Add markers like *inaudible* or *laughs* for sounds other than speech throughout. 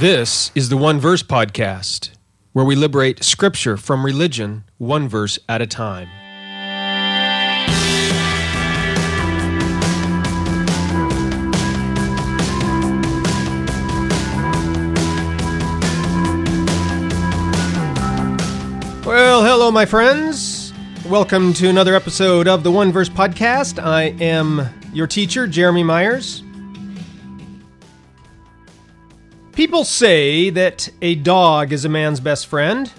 This is the One Verse Podcast, where we liberate Scripture from religion one verse at a time. Well, hello, my friends. Welcome to another episode of the One Verse Podcast. I am your teacher, Jeremy Myers. People say that a dog is a man's best friend,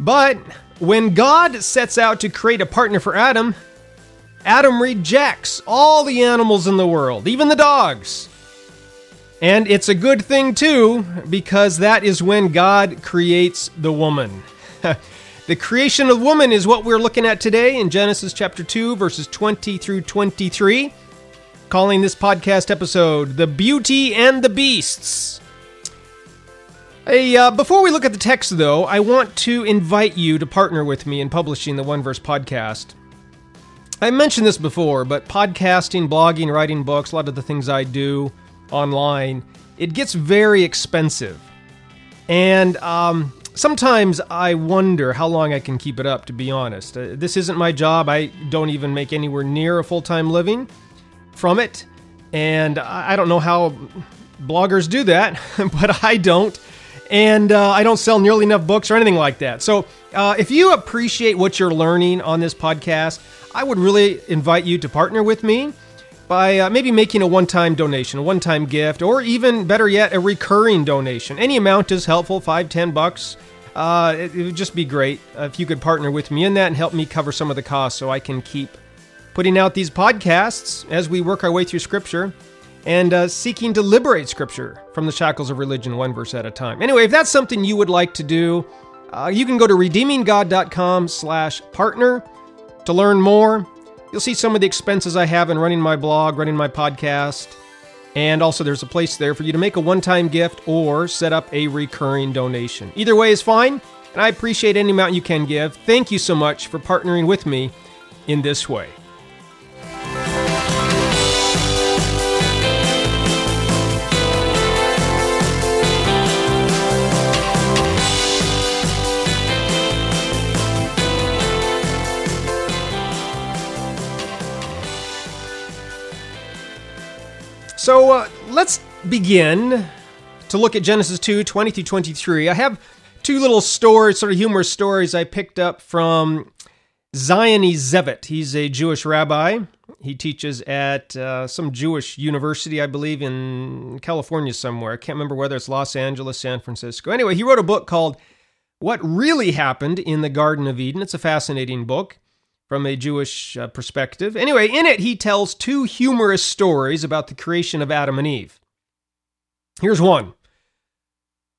but when God sets out to create a partner for Adam, Adam rejects all the animals in the world, even the dogs. And it's a good thing too, because that is when God creates the woman. *laughs* the creation of woman is what we're looking at today in Genesis chapter 2, verses 20 through 23, calling this podcast episode The Beauty and the Beasts. Hey, uh, before we look at the text, though, I want to invite you to partner with me in publishing the One Verse podcast. I mentioned this before, but podcasting, blogging, writing books, a lot of the things I do online, it gets very expensive. And um, sometimes I wonder how long I can keep it up, to be honest. Uh, this isn't my job. I don't even make anywhere near a full time living from it. And I I don't know how bloggers do that, *laughs* but I don't and uh, I don't sell nearly enough books or anything like that. So, uh, if you appreciate what you're learning on this podcast, I would really invite you to partner with me by uh, maybe making a one time donation, a one time gift, or even better yet, a recurring donation. Any amount is helpful five, ten bucks. Uh, it, it would just be great if you could partner with me in that and help me cover some of the costs so I can keep putting out these podcasts as we work our way through Scripture and uh, seeking to liberate Scripture from the shackles of religion one verse at a time. Anyway, if that's something you would like to do, uh, you can go to redeeminggod.com slash partner to learn more. You'll see some of the expenses I have in running my blog, running my podcast, and also there's a place there for you to make a one-time gift or set up a recurring donation. Either way is fine, and I appreciate any amount you can give. Thank you so much for partnering with me in this way. So uh, let's begin to look at Genesis 2 20 through 23. I have two little stories, sort of humorous stories I picked up from Ziony Zevit. He's a Jewish rabbi. He teaches at uh, some Jewish university, I believe, in California somewhere. I can't remember whether it's Los Angeles, San Francisco. Anyway, he wrote a book called What Really Happened in the Garden of Eden. It's a fascinating book from a Jewish uh, perspective. Anyway, in it, he tells two humorous stories about the creation of Adam and Eve. Here's one.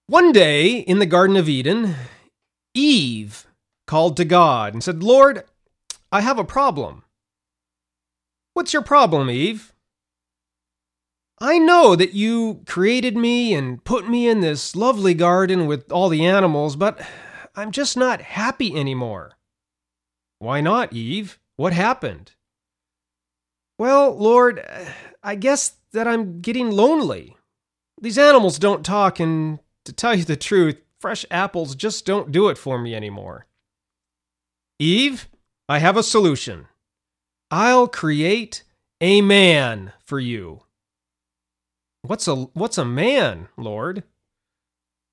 One day in the Garden of Eden, Eve called to God and said, Lord, I have a problem. What's your problem, Eve? I know that you created me and put me in this lovely garden with all the animals, but I'm just not happy anymore. Why not, Eve? What happened? Well, Lord, I guess that I'm getting lonely. These animals don't talk, and to tell you the truth, fresh apples just don't do it for me anymore. Eve, I have a solution. I'll create a man for you. What's a what's a man, Lord?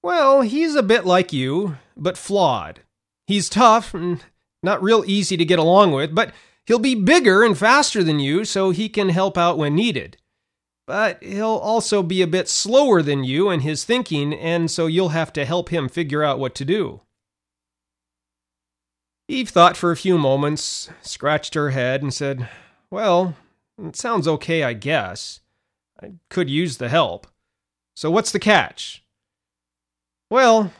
Well, he's a bit like you, but flawed. He's tough and not real easy to get along with, but he'll be bigger and faster than you, so he can help out when needed. But he'll also be a bit slower than you in his thinking, and so you'll have to help him figure out what to do. Eve thought for a few moments, scratched her head, and said, Well, it sounds okay, I guess. I could use the help. So what's the catch? Well,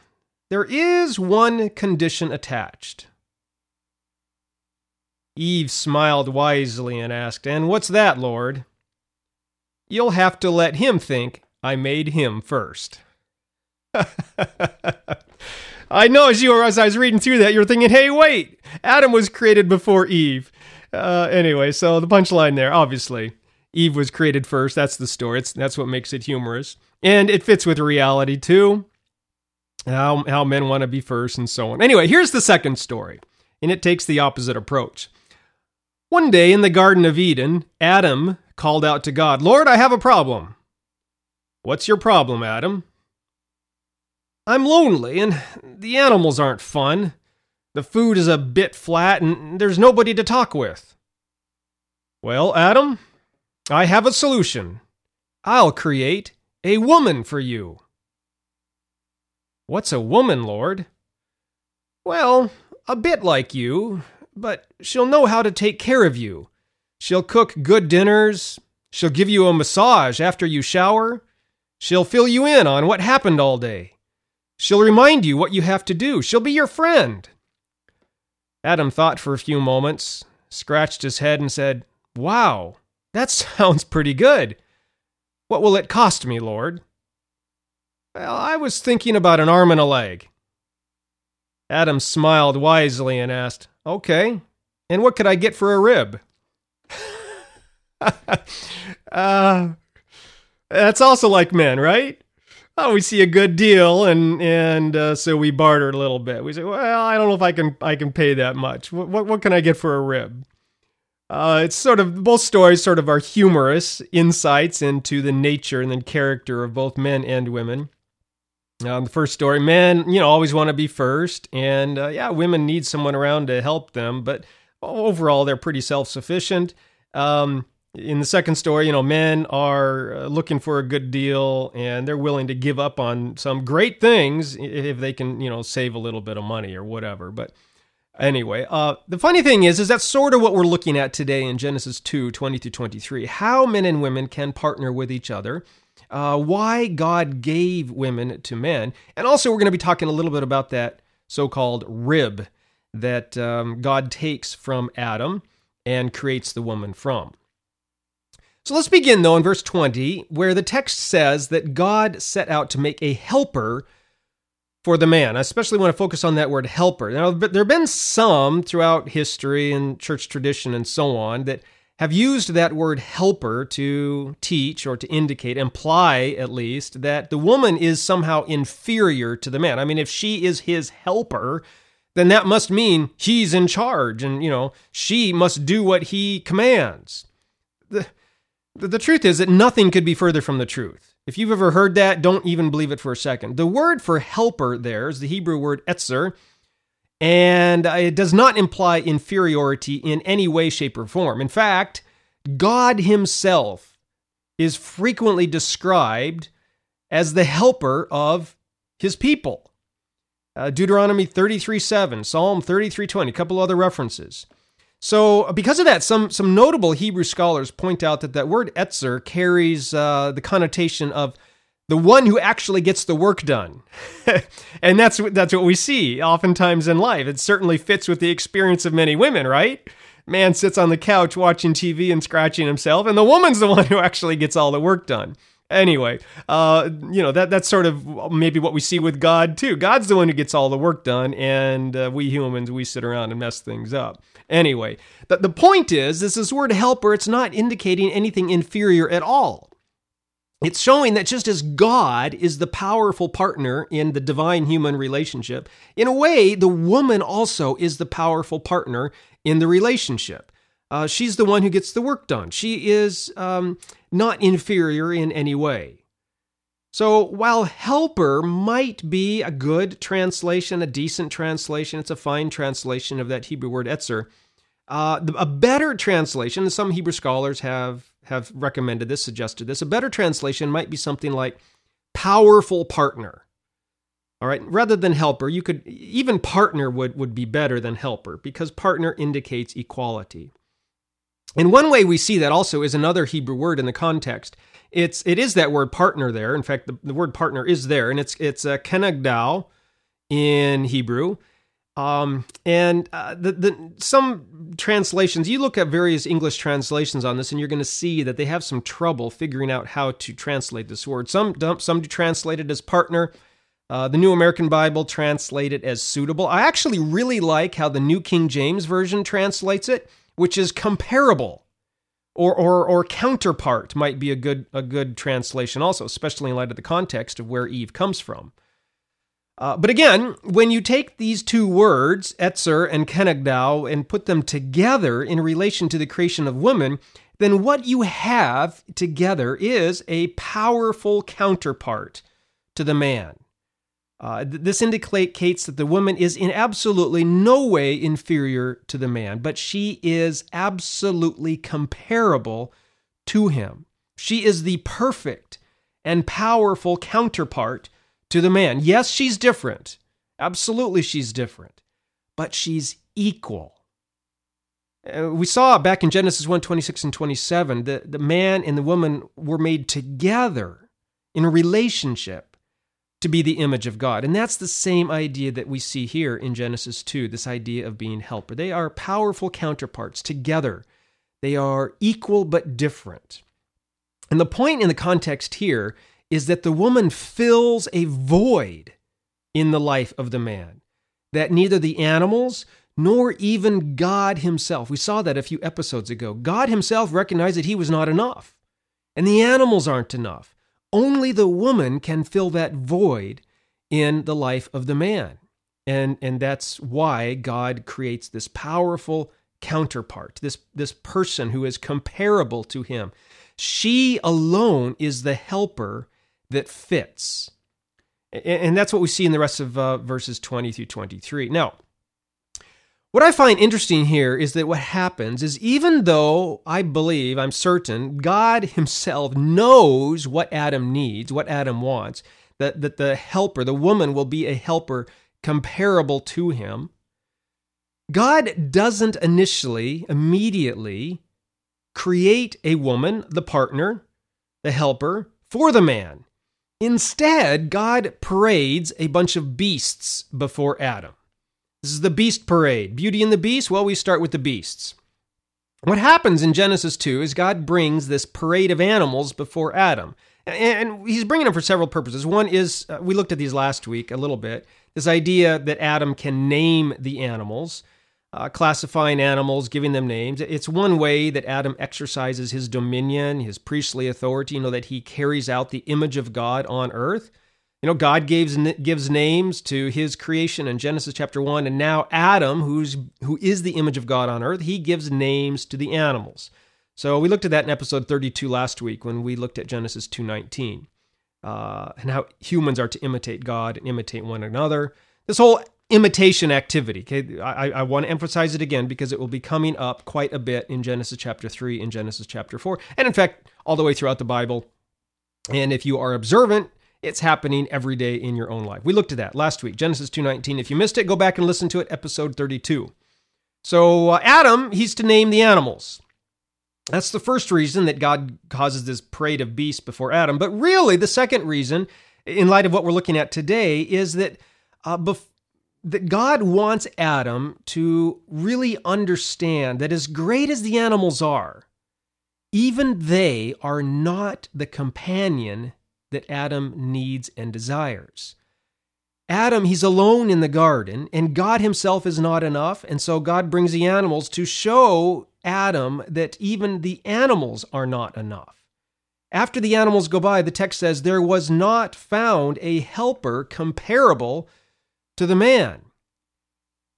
there is one condition attached. Eve smiled wisely and asked, And what's that, Lord? You'll have to let him think I made him first. *laughs* I know as you were, as I was reading through that, you're thinking, hey, wait, Adam was created before Eve. Uh, anyway, so the punchline there, obviously, Eve was created first. That's the story. It's, that's what makes it humorous. And it fits with reality too. How, how men want to be first and so on. Anyway, here's the second story, and it takes the opposite approach. One day in the Garden of Eden, Adam called out to God, Lord, I have a problem. What's your problem, Adam? I'm lonely, and the animals aren't fun. The food is a bit flat, and there's nobody to talk with. Well, Adam, I have a solution. I'll create a woman for you. What's a woman, Lord? Well, a bit like you, but she'll know how to take care of you. She'll cook good dinners. She'll give you a massage after you shower. She'll fill you in on what happened all day. She'll remind you what you have to do. She'll be your friend. Adam thought for a few moments, scratched his head, and said, Wow, that *laughs* sounds pretty good. What will it cost me, Lord? Well, I was thinking about an arm and a leg. Adam smiled wisely and asked, Okay, and what could I get for a rib? *laughs* uh, that's also like men, right? Oh, we see a good deal, and and uh, so we barter a little bit. We say, "Well, I don't know if I can I can pay that much. What what, what can I get for a rib?" Uh, it's sort of both stories sort of are humorous insights into the nature and the character of both men and women. Uh, the first story, men, you know, always want to be first, and uh, yeah, women need someone around to help them, but overall, they're pretty self-sufficient. Um, in the second story, you know, men are uh, looking for a good deal, and they're willing to give up on some great things if they can, you know, save a little bit of money or whatever. But anyway, uh, the funny thing is, is that's sort of what we're looking at today in Genesis 2, 20 to 23. How men and women can partner with each other uh, why God gave women to men. And also, we're going to be talking a little bit about that so called rib that um, God takes from Adam and creates the woman from. So let's begin, though, in verse 20, where the text says that God set out to make a helper for the man. I especially want to focus on that word helper. Now, there have been some throughout history and church tradition and so on that have used that word helper to teach or to indicate, imply at least, that the woman is somehow inferior to the man. I mean, if she is his helper, then that must mean he's in charge and, you know, she must do what he commands. The, the truth is that nothing could be further from the truth. If you've ever heard that, don't even believe it for a second. The word for helper there is the Hebrew word etzer, and it does not imply inferiority in any way, shape, or form. In fact, God Himself is frequently described as the helper of His people. Uh, Deuteronomy 33 7, Psalm 33 20, a couple other references. So, because of that, some, some notable Hebrew scholars point out that that word etzer carries uh, the connotation of the one who actually gets the work done. *laughs* and that's that's what we see oftentimes in life. It certainly fits with the experience of many women, right? Man sits on the couch watching TV and scratching himself, and the woman's the one who actually gets all the work done. Anyway, uh, you know that that's sort of maybe what we see with God too. God's the one who gets all the work done, and uh, we humans we sit around and mess things up. Anyway, the, the point is, is this word helper. It's not indicating anything inferior at all. It's showing that just as God is the powerful partner in the divine human relationship, in a way, the woman also is the powerful partner in the relationship. Uh, she's the one who gets the work done. She is um, not inferior in any way. So while helper might be a good translation, a decent translation, it's a fine translation of that Hebrew word etzer, uh, a better translation, some Hebrew scholars have have recommended this, suggested this. A better translation might be something like powerful partner. All right, rather than helper, you could even partner would, would be better than helper because partner indicates equality. And one way we see that also is another Hebrew word in the context. It's it is that word partner there. In fact, the, the word partner is there, and it's it's a kenegdo in Hebrew. Um, and uh, the, the some translations, you look at various English translations on this, and you're going to see that they have some trouble figuring out how to translate this word. Some some do translate it as partner. Uh, the New American Bible translate it as suitable. I actually really like how the New King James Version translates it, which is comparable. Or, or, or counterpart might be a good, a good translation also, especially in light of the context of where Eve comes from. Uh, but again, when you take these two words, Etzer and Kenegdo, and put them together in relation to the creation of woman, then what you have together is a powerful counterpart to the man. Uh, this indicates that the woman is in absolutely no way inferior to the man, but she is absolutely comparable to him. She is the perfect and powerful counterpart to the man. Yes, she's different. Absolutely, she's different, but she's equal. Uh, we saw back in Genesis 1 26 and 27 that the man and the woman were made together in a relationship to be the image of God. And that's the same idea that we see here in Genesis 2 this idea of being helper. They are powerful counterparts together, they are equal but different. And the point in the context here is that the woman fills a void in the life of the man that neither the animals nor even God himself, we saw that a few episodes ago, God himself recognized that he was not enough, and the animals aren't enough. Only the woman can fill that void in the life of the man. And, and that's why God creates this powerful counterpart, this, this person who is comparable to him. She alone is the helper that fits. And that's what we see in the rest of uh, verses 20 through 23. Now, what I find interesting here is that what happens is even though I believe, I'm certain, God Himself knows what Adam needs, what Adam wants, that, that the helper, the woman, will be a helper comparable to him, God doesn't initially, immediately create a woman, the partner, the helper, for the man. Instead, God parades a bunch of beasts before Adam. This is the beast parade. Beauty and the Beast? Well, we start with the beasts. What happens in Genesis 2 is God brings this parade of animals before Adam. And he's bringing them for several purposes. One is, uh, we looked at these last week a little bit, this idea that Adam can name the animals uh, classifying animals, giving them names. It's one way that Adam exercises his dominion, his priestly authority, you know, that he carries out the image of God on earth. You know, God gives gives names to his creation in Genesis chapter 1, and now Adam, who's who is the image of God on earth, he gives names to the animals. So we looked at that in episode 32 last week when we looked at Genesis 2:19. Uh, and how humans are to imitate God and imitate one another. This whole imitation activity. Okay, I, I want to emphasize it again because it will be coming up quite a bit in Genesis chapter 3 in Genesis chapter 4, and in fact, all the way throughout the Bible. And if you are observant, it's happening every day in your own life. We looked at that last week, Genesis 2:19. If you missed it, go back and listen to it, episode 32. So uh, Adam, he's to name the animals. That's the first reason that God causes this parade of beasts before Adam. But really, the second reason, in light of what we're looking at today, is that uh, that God wants Adam to really understand that as great as the animals are, even they are not the companion that Adam needs and desires. Adam, he's alone in the garden, and God himself is not enough. And so God brings the animals to show Adam that even the animals are not enough. After the animals go by, the text says, There was not found a helper comparable to the man.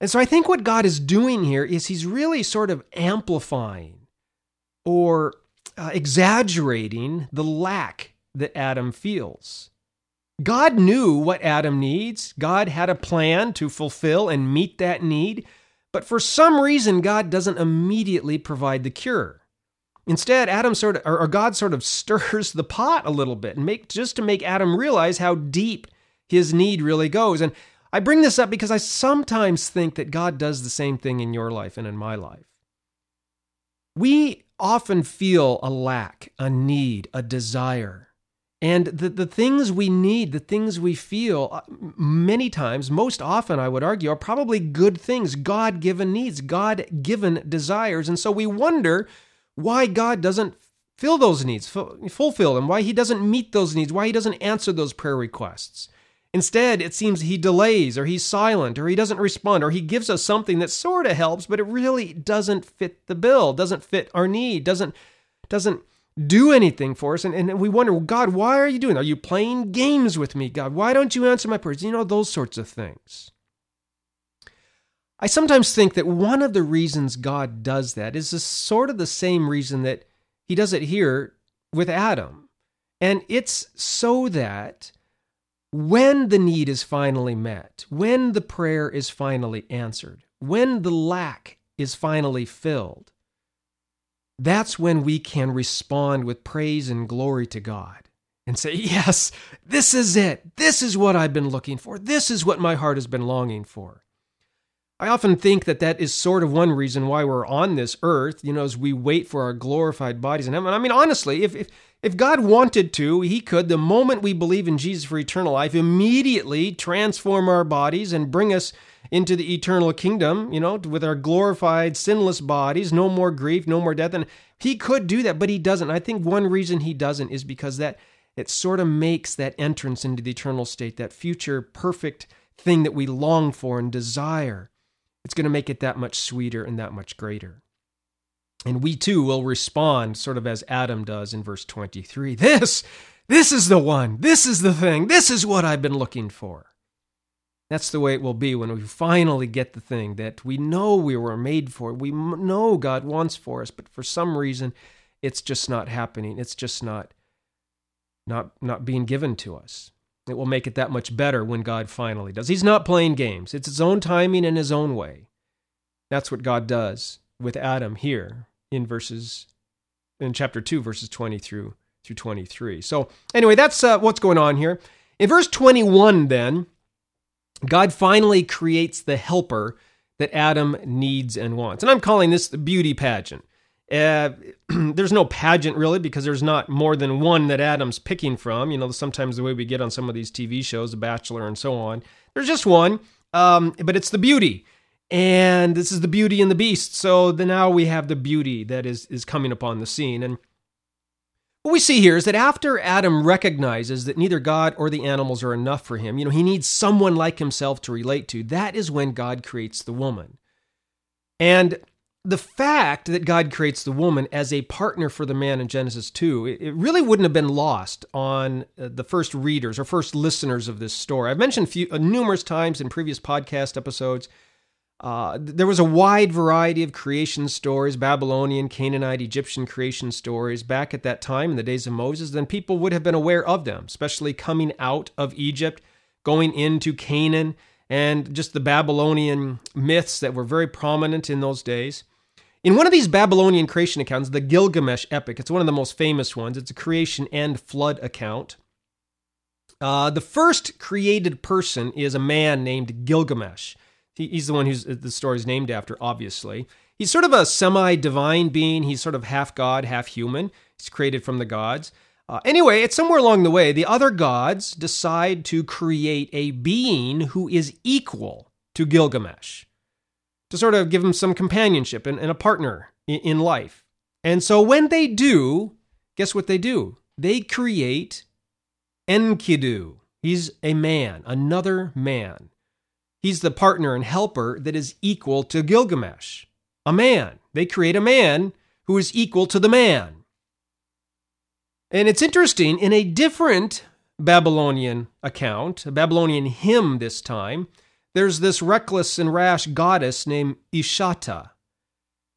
And so I think what God is doing here is he's really sort of amplifying or uh, exaggerating the lack that Adam feels. God knew what Adam needs. God had a plan to fulfill and meet that need. But for some reason, God doesn't immediately provide the cure. Instead, Adam sort of, or God sort of *laughs* stirs the pot a little bit and make just to make Adam realize how deep his need really goes. And I bring this up because I sometimes think that God does the same thing in your life and in my life. We often feel a lack, a need, a desire. And the, the things we need, the things we feel, uh, many times, most often, I would argue, are probably good things, God given needs, God given desires. And so we wonder why God doesn't fill those needs, fulfill them, why He doesn't meet those needs, why He doesn't answer those prayer requests. Instead, it seems he delays, or he's silent, or he doesn't respond, or he gives us something that sort of helps, but it really doesn't fit the bill, doesn't fit our need, doesn't doesn't do anything for us. And, and we wonder, well, God, why are you doing? That? Are you playing games with me, God? Why don't you answer my prayers? You know, those sorts of things. I sometimes think that one of the reasons God does that is sort of the same reason that he does it here with Adam. And it's so that when the need is finally met, when the prayer is finally answered, when the lack is finally filled, that's when we can respond with praise and glory to God and say, Yes, this is it. This is what I've been looking for. This is what my heart has been longing for. I often think that that is sort of one reason why we're on this earth, you know, as we wait for our glorified bodies in heaven. I mean, honestly, if, if, if God wanted to, He could, the moment we believe in Jesus for eternal life, immediately transform our bodies and bring us into the eternal kingdom, you know, with our glorified, sinless bodies, no more grief, no more death. And He could do that, but He doesn't. I think one reason He doesn't is because that it sort of makes that entrance into the eternal state, that future perfect thing that we long for and desire it's going to make it that much sweeter and that much greater. And we too will respond sort of as Adam does in verse 23. This, this is the one. This is the thing. This is what I've been looking for. That's the way it will be when we finally get the thing that we know we were made for. We know God wants for us, but for some reason it's just not happening. It's just not not not being given to us. It will make it that much better when God finally does. He's not playing games, it's his own timing and his own way. That's what God does with Adam here in verses in chapter 2 verses 20 through through 23. So anyway, that's uh, what's going on here. In verse 21 then, God finally creates the helper that Adam needs and wants. And I'm calling this the beauty pageant. Uh, *clears throat* there's no pageant really because there's not more than one that Adam's picking from. You know, sometimes the way we get on some of these TV shows, The Bachelor and so on, there's just one, um, but it's the beauty. And this is the beauty and the beast. So the, now we have the beauty that is, is coming upon the scene. And what we see here is that after Adam recognizes that neither God or the animals are enough for him, you know, he needs someone like himself to relate to, that is when God creates the woman. And the fact that God creates the woman as a partner for the man in Genesis 2, it, really wouldn't have been lost on uh, the first readers or first listeners of this story. I've mentioned few, uh, numerous times in previous podcast episodes. Uh, there was a wide variety of creation stories Babylonian, Canaanite, Egyptian creation stories back at that time in the days of Moses. Then people would have been aware of them, especially coming out of Egypt, going into Canaan, and just the Babylonian myths that were very prominent in those days. In one of these Babylonian creation accounts, the Gilgamesh epic, it's one of the most famous ones. It's a creation and flood account. Uh, the first created person is a man named Gilgamesh. He, he's the one who's the story's named after, obviously. He's sort of a semi divine being. He's sort of half god, half human. He's created from the gods. Uh, anyway, it's somewhere along the way, the other gods decide to create a being who is equal to Gilgamesh to sort of give him some companionship and, and a partner in, in life. And so when they do, guess what they do? They create Enkidu. He's a man, another man. He's the partner and helper that is equal to Gilgamesh, a man. They create a man who is equal to the man. And it's interesting, in a different Babylonian account, a Babylonian hymn this time, there's this reckless and rash goddess named Ishtar.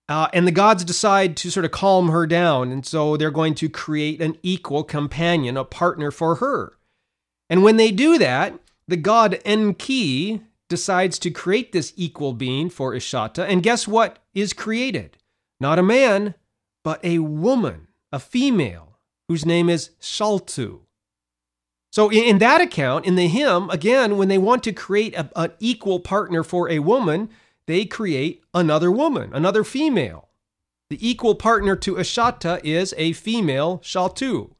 Uh, and the gods decide to sort of calm her down. And so they're going to create an equal companion, a partner for her. And when they do that, the god Enki decides to create this equal being for Ishtar. And guess what is created? Not a man, but a woman, a female, whose name is Shaltu. So, in, that account, in the hymn, again, when they want to create a, an equal partner for a woman, they create another woman, another female. The equal partner to Ishtar is a female Shaltu.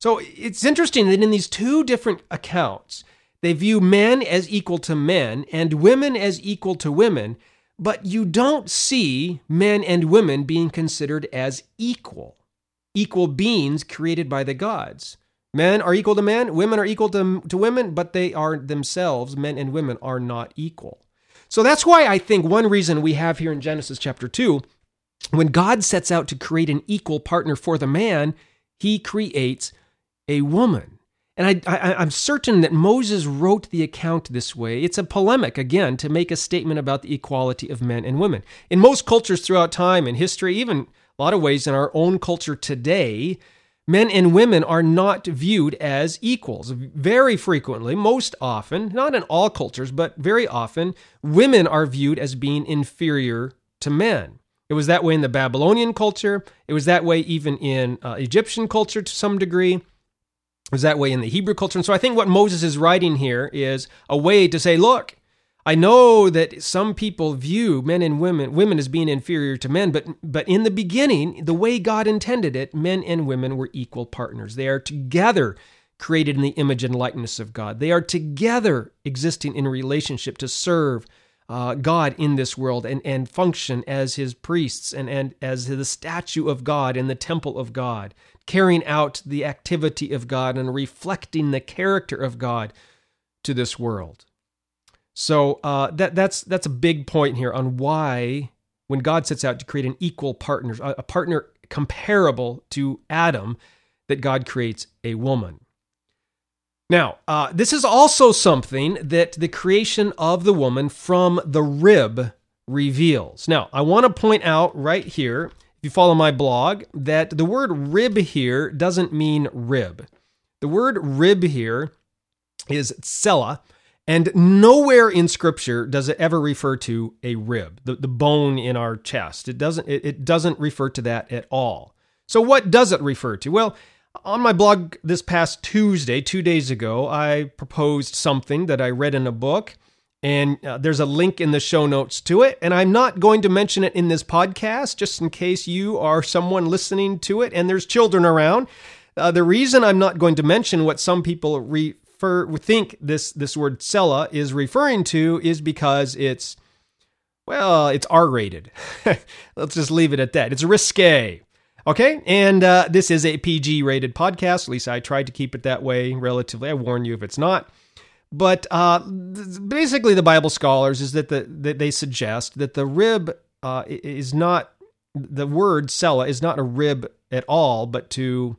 So it's interesting that in these two different accounts, they view men as equal to men and women as equal to women, but you don't see men and women being considered as equal, equal beings created by the gods. Men are equal to men, women are equal to, to women, but they are themselves, men and women, are not equal. So that's why I think one reason we have here in Genesis chapter 2 when God sets out to create an equal partner for the man, he creates a woman. And I, am certain that Moses wrote the account this way. It's a polemic, again, to make a statement about the equality of men and women. In most cultures throughout time and history, even a lot of ways in our own culture today, men and women are not viewed as equals. Very frequently, most often, not in all cultures, but very often, women are viewed as being inferior to men. It was that way in the Babylonian culture. It was that way even in uh, Egyptian culture to some degree was that way in the Hebrew culture. And so I think what Moses is writing here is a way to say, look, I know that some people view men and women women as being inferior to men, but but in the beginning, the way God intended it, men and women were equal partners. They are together created in the image and likeness of God. They are together existing in relationship to serve uh, God in this world and, and function as his priests and, and as the statue of God in the temple of God carrying out the activity of God and reflecting the character of God to this world. So uh, that that's that's a big point here on why when God sets out to create an equal partner, a partner comparable to Adam, that God creates a woman. Now, uh, this is also something that the creation of the woman from the rib reveals. Now, I want to point out right here if you follow my blog, that the word rib here doesn't mean rib. The word rib here is tsela, and nowhere in Scripture does it ever refer to a rib, the, the bone in our chest. It doesn't, it, it doesn't refer to that at all. So, what does it refer to? Well, on my blog this past Tuesday, two days ago, I proposed something that I read in a book and uh, there's a link in the show notes to it. And I'm not going to mention it in this podcast, just in case you are someone listening to it and there's children around. Uh, the reason I'm not going to mention what some people refer think this this word "tsela" is referring to is because it's well, it's R-rated. *laughs* Let's just leave it at that. It's risque. Okay, and uh, this is a PG-rated podcast. At least I tried to keep it that way. Relatively, I warn you if it's not. But uh, basically, the Bible scholars is that, the, that they suggest that the rib uh, is not the word sella is not a rib at all, but to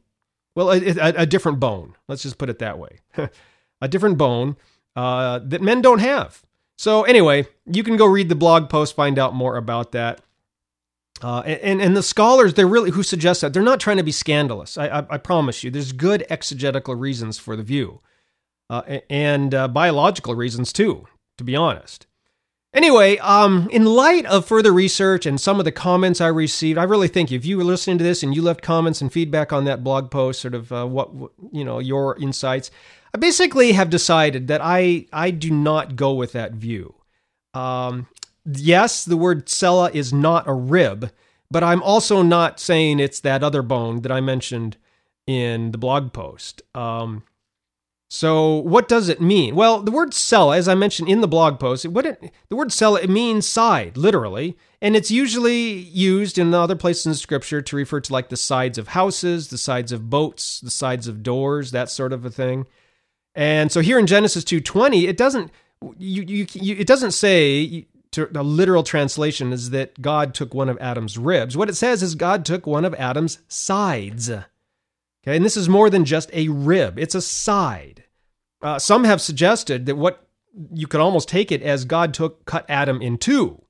well, a, a, a different bone. Let's just put it that way, *laughs* a different bone uh, that men don't have. So anyway, you can go read the blog post, find out more about that. Uh, and and the scholars, they're really who suggest that they're not trying to be scandalous. I, I, I promise you, there's good exegetical reasons for the view uh, and uh, biological reasons too, to be honest. Anyway, um, in light of further research and some of the comments I received, I really think if you were listening to this and you left comments and feedback on that blog post, sort of uh, what you know your insights, I basically have decided that I I do not go with that view. Um, yes, the word tsela is not a rib, but I'm also not saying it's that other bone that I mentioned in the blog post. Um, so, what does it mean? Well, the word "tsela," as I mentioned in the blog post, it, the word "tsela" it means side, literally, and it's usually used in other places in Scripture to refer to like the sides of houses, the sides of boats, the sides of doors, that sort of a thing. And so here in Genesis two twenty, it doesn't you, you, you it doesn't say the literal translation is that God took one of Adam's ribs. What it says is God took one of Adam's sides. Okay, and this is more than just a rib, it's a side. Uh, some have suggested that what you could almost take it as God took cut Adam in two.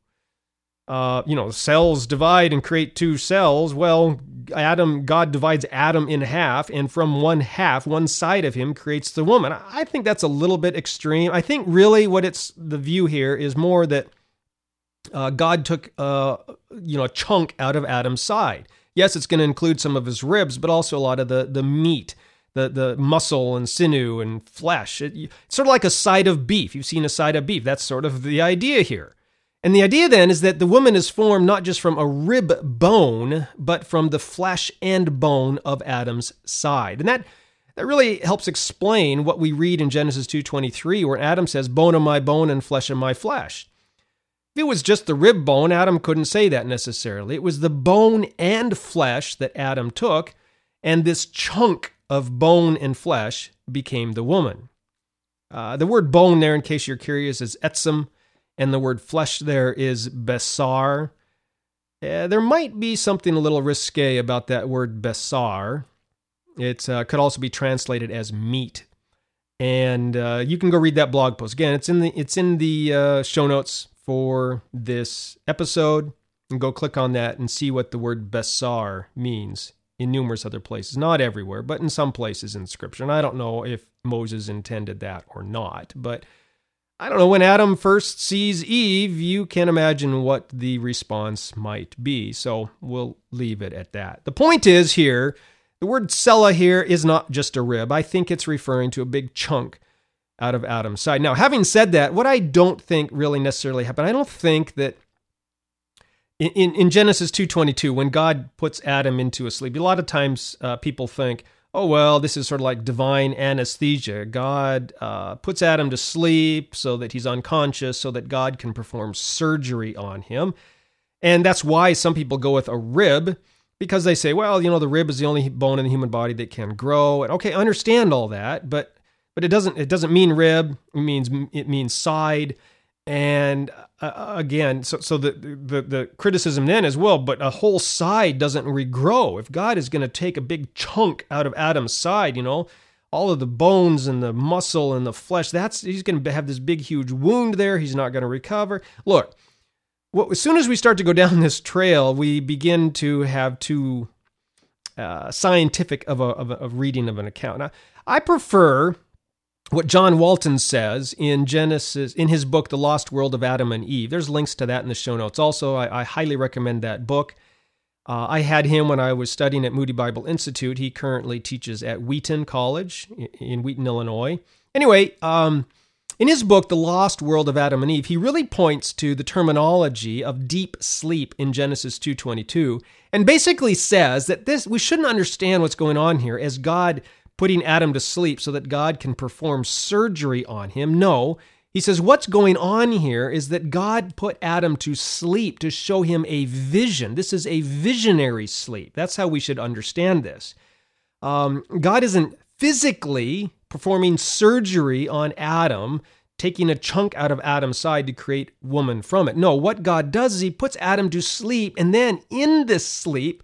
Uh, you know, cells divide and create two cells. Well, Adam, God divides Adam in half, and from one half, one side of him creates the woman. I think that's a little bit extreme. I think really what it's the view here is more that uh, God took uh, you know a chunk out of Adam's side. Yes, it's going to include some of his ribs, but also a lot of the the meat, the the muscle and sinew and flesh. It, it's sort of like a side of beef. You've seen a side of beef. That's sort of the idea here. And the idea then is that the woman is formed not just from a rib bone, but from the flesh and bone of Adam's side. And that that really helps explain what we read in Genesis 2:23 where Adam says bone of my bone and flesh of my flesh. If it was just the rib bone, Adam couldn't say that necessarily. It was the bone and flesh that Adam took, and this chunk of bone and flesh became the woman. Uh, the word bone there, in case you're curious, is etzem, and the word flesh there is besar. uh, there might be something a little risque about that word besar. It uh, could also be translated as meat, and uh, you can go read that blog post again. It's in the it's in the uh, show notes for this episode, and go click on that and see what the word besar means in numerous other places. Not everywhere, but in some places in Scripture. And I don't know if Moses intended that or not, but I don't know. When Adam first sees Eve, you can imagine what the response might be. So we'll leave it at that. The point is here the word sella here is not just a rib. I think it's referring to a big chunk out of Adam's side. Now, having said that, what I don't think really necessarily happened, I don't think that in, in, Genesis 2.22, when God puts Adam into a sleep, a lot of times uh, people think, oh, well, this is sort of like divine anesthesia. God uh, puts Adam to sleep so that he's unconscious, so that God can perform surgery on him. And that's why some people go with a rib, because they say, well, you know, the rib is the only bone in the human body that can grow. And okay, I understand all that, but but it doesn't it doesn't mean rib. It means it means side. And uh, uh, again, so so the, the the criticism then as well, but a whole side doesn't regrow. If God is going to take a big chunk out of Adam's side, you know, all of the bones and the muscle and the flesh, that's he's going to have this big huge wound there. He's not going to recover. Look, well, as soon as we start to go *laughs* down this trail, we begin to have too uh, scientific of a, of a of reading of an account. Now, I prefer what John Walton says in Genesis, in his book, The Lost World of Adam and Eve. There's links to that in the show notes. Also, I, I highly recommend that book. Uh, I had him when I was studying at Moody Bible Institute. He currently teaches at Wheaton College in Wheaton, Illinois. Anyway, um, in his book, The Lost World of Adam and Eve, he really points to the terminology of deep sleep in Genesis 2.22 and basically says that this we shouldn't understand what's going on here as God putting Adam to sleep so that God can perform surgery on him. No, he says what's going on here is that God put Adam to sleep to show him a vision. This is a visionary sleep. That's how we should understand this. Um, God isn't physically performing surgery on Adam, taking a chunk out of Adam's side to create woman from it. No, what God does is he puts Adam to sleep, and then in this sleep,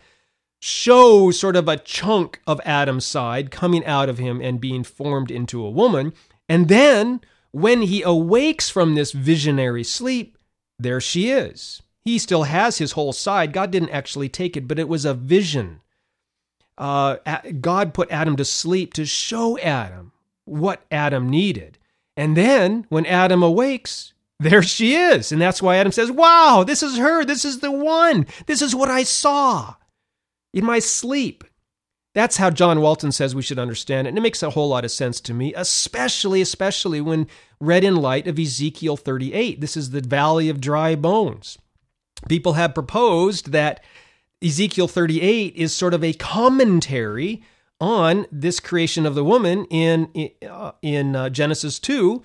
show sort of a chunk of Adam's side coming out of him and being formed into a woman. And then when he awakes from this visionary sleep, there she is. He still has his whole side. God didn't actually take it, but it was a vision. Uh, God put Adam to sleep to show Adam what Adam needed. And then when Adam awakes, there she is. And that's why Adam says, Wow, this is her. This is the one. This is what I saw in my sleep. That's how John Walton says we should understand it. And it makes a whole lot of sense to me, especially, especially when read in light of Ezekiel 38. This is the valley of dry bones. People have proposed that Ezekiel 38 is sort of a commentary on this creation of the woman in in, in uh, Genesis 2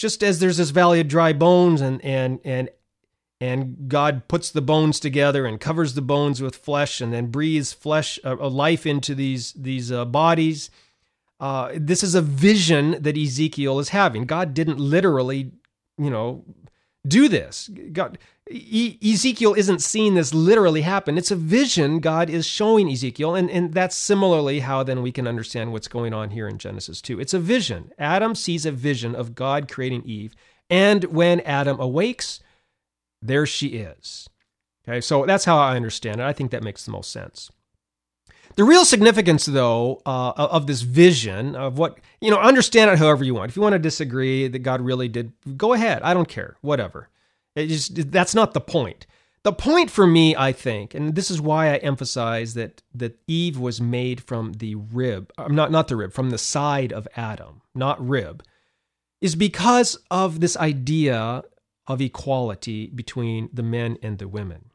just as there's this valley of dry bones and and and and God puts the bones together and covers the bones with flesh and then breathes flesh a, uh, life into these these uh, bodies. Uh, this is a vision that Ezekiel is having. God didn't literally, you know, do this. God, e- Ezekiel isn't seeing this literally happen. It's a vision God is showing Ezekiel, and and that's similarly how then we can understand what's going on here in Genesis two. It's a vision. Adam sees a vision of God creating Eve, and when Adam awakes there she is. Okay, so that's how I understand it. I think that makes the most sense. The real significance, though, uh, of this vision of what, you know, understand it however you want. If you want to disagree that God really did, go ahead. I don't care. Whatever. It just, that's not the point. The point for me, I think, and this is why I emphasize that that Eve was made from the rib, not not the rib, from the side of Adam, not rib, is because of this idea of equality between the men and the women.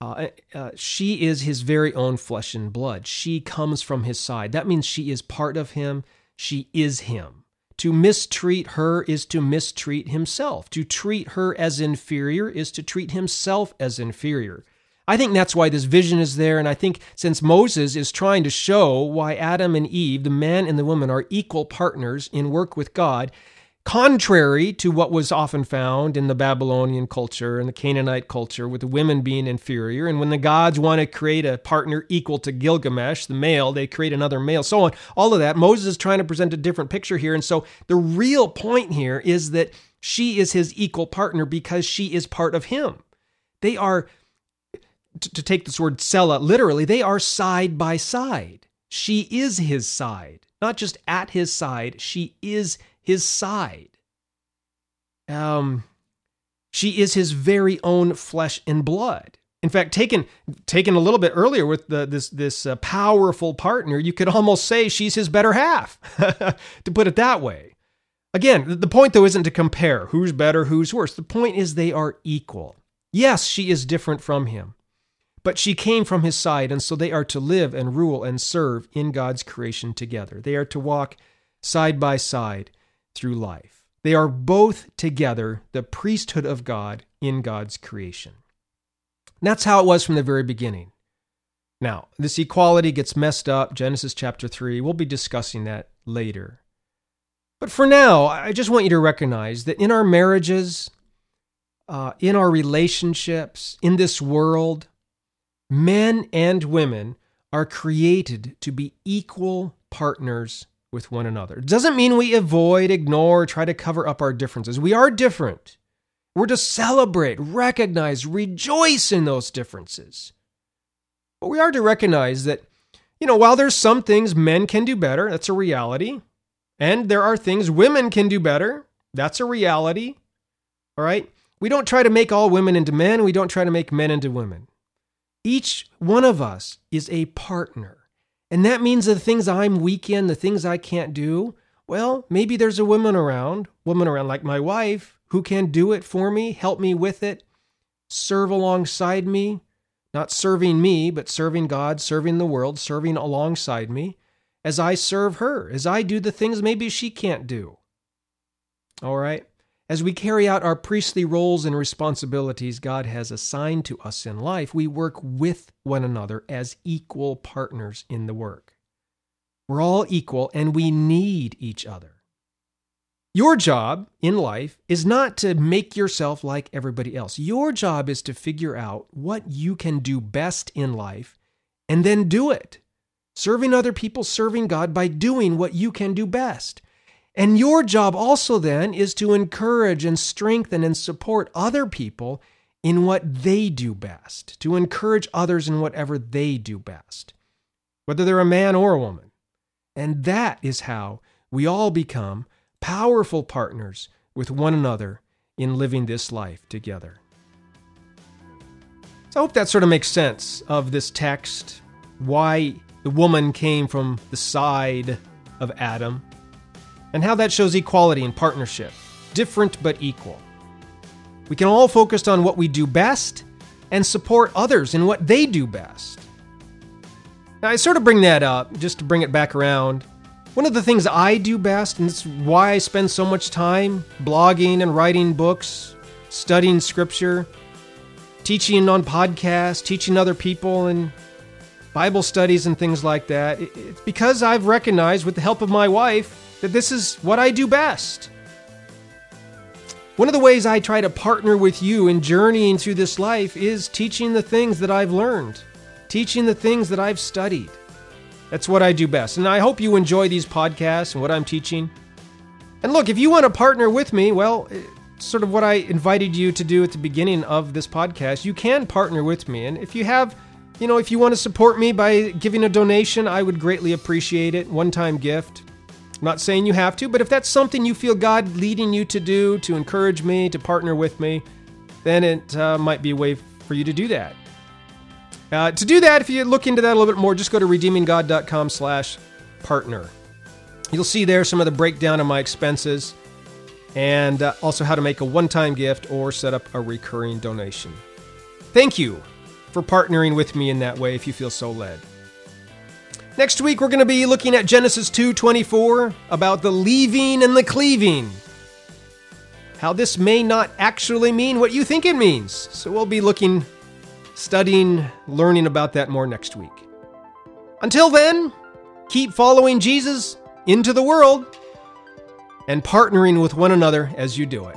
Uh, uh, she is his very own flesh and blood. She comes from his side. That means she is part of him. She is him. To mistreat her is to mistreat himself. To treat her as inferior is to treat himself as inferior. I think that's why this vision is there. And I think since Moses is trying to show why Adam and Eve, the man and the woman, are equal partners in work with God, contrary to what was often found in the Babylonian culture and the Canaanite culture, with the women being inferior. And when the gods want to create a partner equal to Gilgamesh, the male, they create another male, so on. All of that. Moses is trying to present a different picture here. And so the real point here is that she is his equal partner because she is part of him. They are, to take this word Sella literally, they are side by side. She is his side, not just at his side, she is his side. Um, she is his very own flesh and blood. In fact, taken taken a little bit earlier with the, this this uh, powerful partner, you could almost say she's his better half, *laughs* to put it that way. Again, the point though isn't to compare who's better, who's worse. The point is they are equal. Yes, she is different from him, but she came from his side, and so they are to live and rule and serve in God's creation together. They are to walk side by side through life. They are both together the priesthood of God in God's creation. And that's how it was from the very beginning. Now, this equality gets messed up, Genesis chapter 3. We'll be discussing that later. But for now, I just want you to recognize that in our marriages, uh, in our relationships, in this world, men and women are created to be equal partners with one another. It doesn't mean we avoid, ignore, try to cover up our differences. We are different. We're to celebrate, recognize, rejoice in those differences. But we are to recognize that, you know, while there's some things men can do better, that's a reality. And there are things women can do better, that's a reality. All right? We don't try to make all women into men, we don't try to make men into women. Each one of us is a partner. And that means the things I'm weak in, the things I can't do, well, maybe there's a woman around, woman around like my wife, who can do it for me, help me with it, serve alongside me, not serving me, but serving God, serving the world, serving alongside me as I serve her, as I do the things maybe she can't do. All right? As we carry out our priestly roles and responsibilities God has assigned to us in life, we work with one another as equal partners in the work. We're all equal and we need each other. Your job in life is not to make yourself like everybody else. Your job is to figure out what you can do best in life and then do it. Serving other people, serving God by doing what you can do best. And your job also then is to encourage and strengthen and support other people in what they do best, to encourage others in whatever they do best, whether they're a man or a woman. And that is how we all become powerful partners with one another in living this life together. So I hope that sort of makes sense of this text, why the woman came from the side of Adam and how that shows equality and partnership different but equal. We can all focus on what we do best and support others in what they do best. Now, I sort of bring that up just to bring it back around. One of the things I do best, and it's why I spend so much time blogging and writing books, studying scripture, teaching on podcasts, teaching other people, and Bible studies and things like that. It's because I've recognized, with the help of my wife, that this is what I do best. One of the ways I try to partner with you in journeying through this life is teaching the things that I've learned, teaching the things that I've studied. That's what I do best. And I hope you enjoy these podcasts and what I'm teaching. And look, if you want to partner with me, well, sort of what I invited you to do at the beginning of this podcast, you can partner with me. And if you have, you know, if you want to support me by giving a donation, I would greatly appreciate it. One time gift. I'm not saying you have to, but if that's something you feel God leading you to do, to encourage me, to partner with me, then it uh, might be a way for you to do that. Uh, to do that, if you look into that a little bit more, just go to redeeminggod.com slash partner. You'll see there some of the breakdown of my expenses and uh, also how to make a one-time gift or set up a recurring donation. Thank you for partnering with me in that way if you feel so led. Next week we're going to be looking at Genesis 2:24 about the leaving and the cleaving. How this may not actually mean what you think it means. So we'll be looking studying, learning about that more next week. Until then, keep following Jesus into the world and partnering with one another as you do it.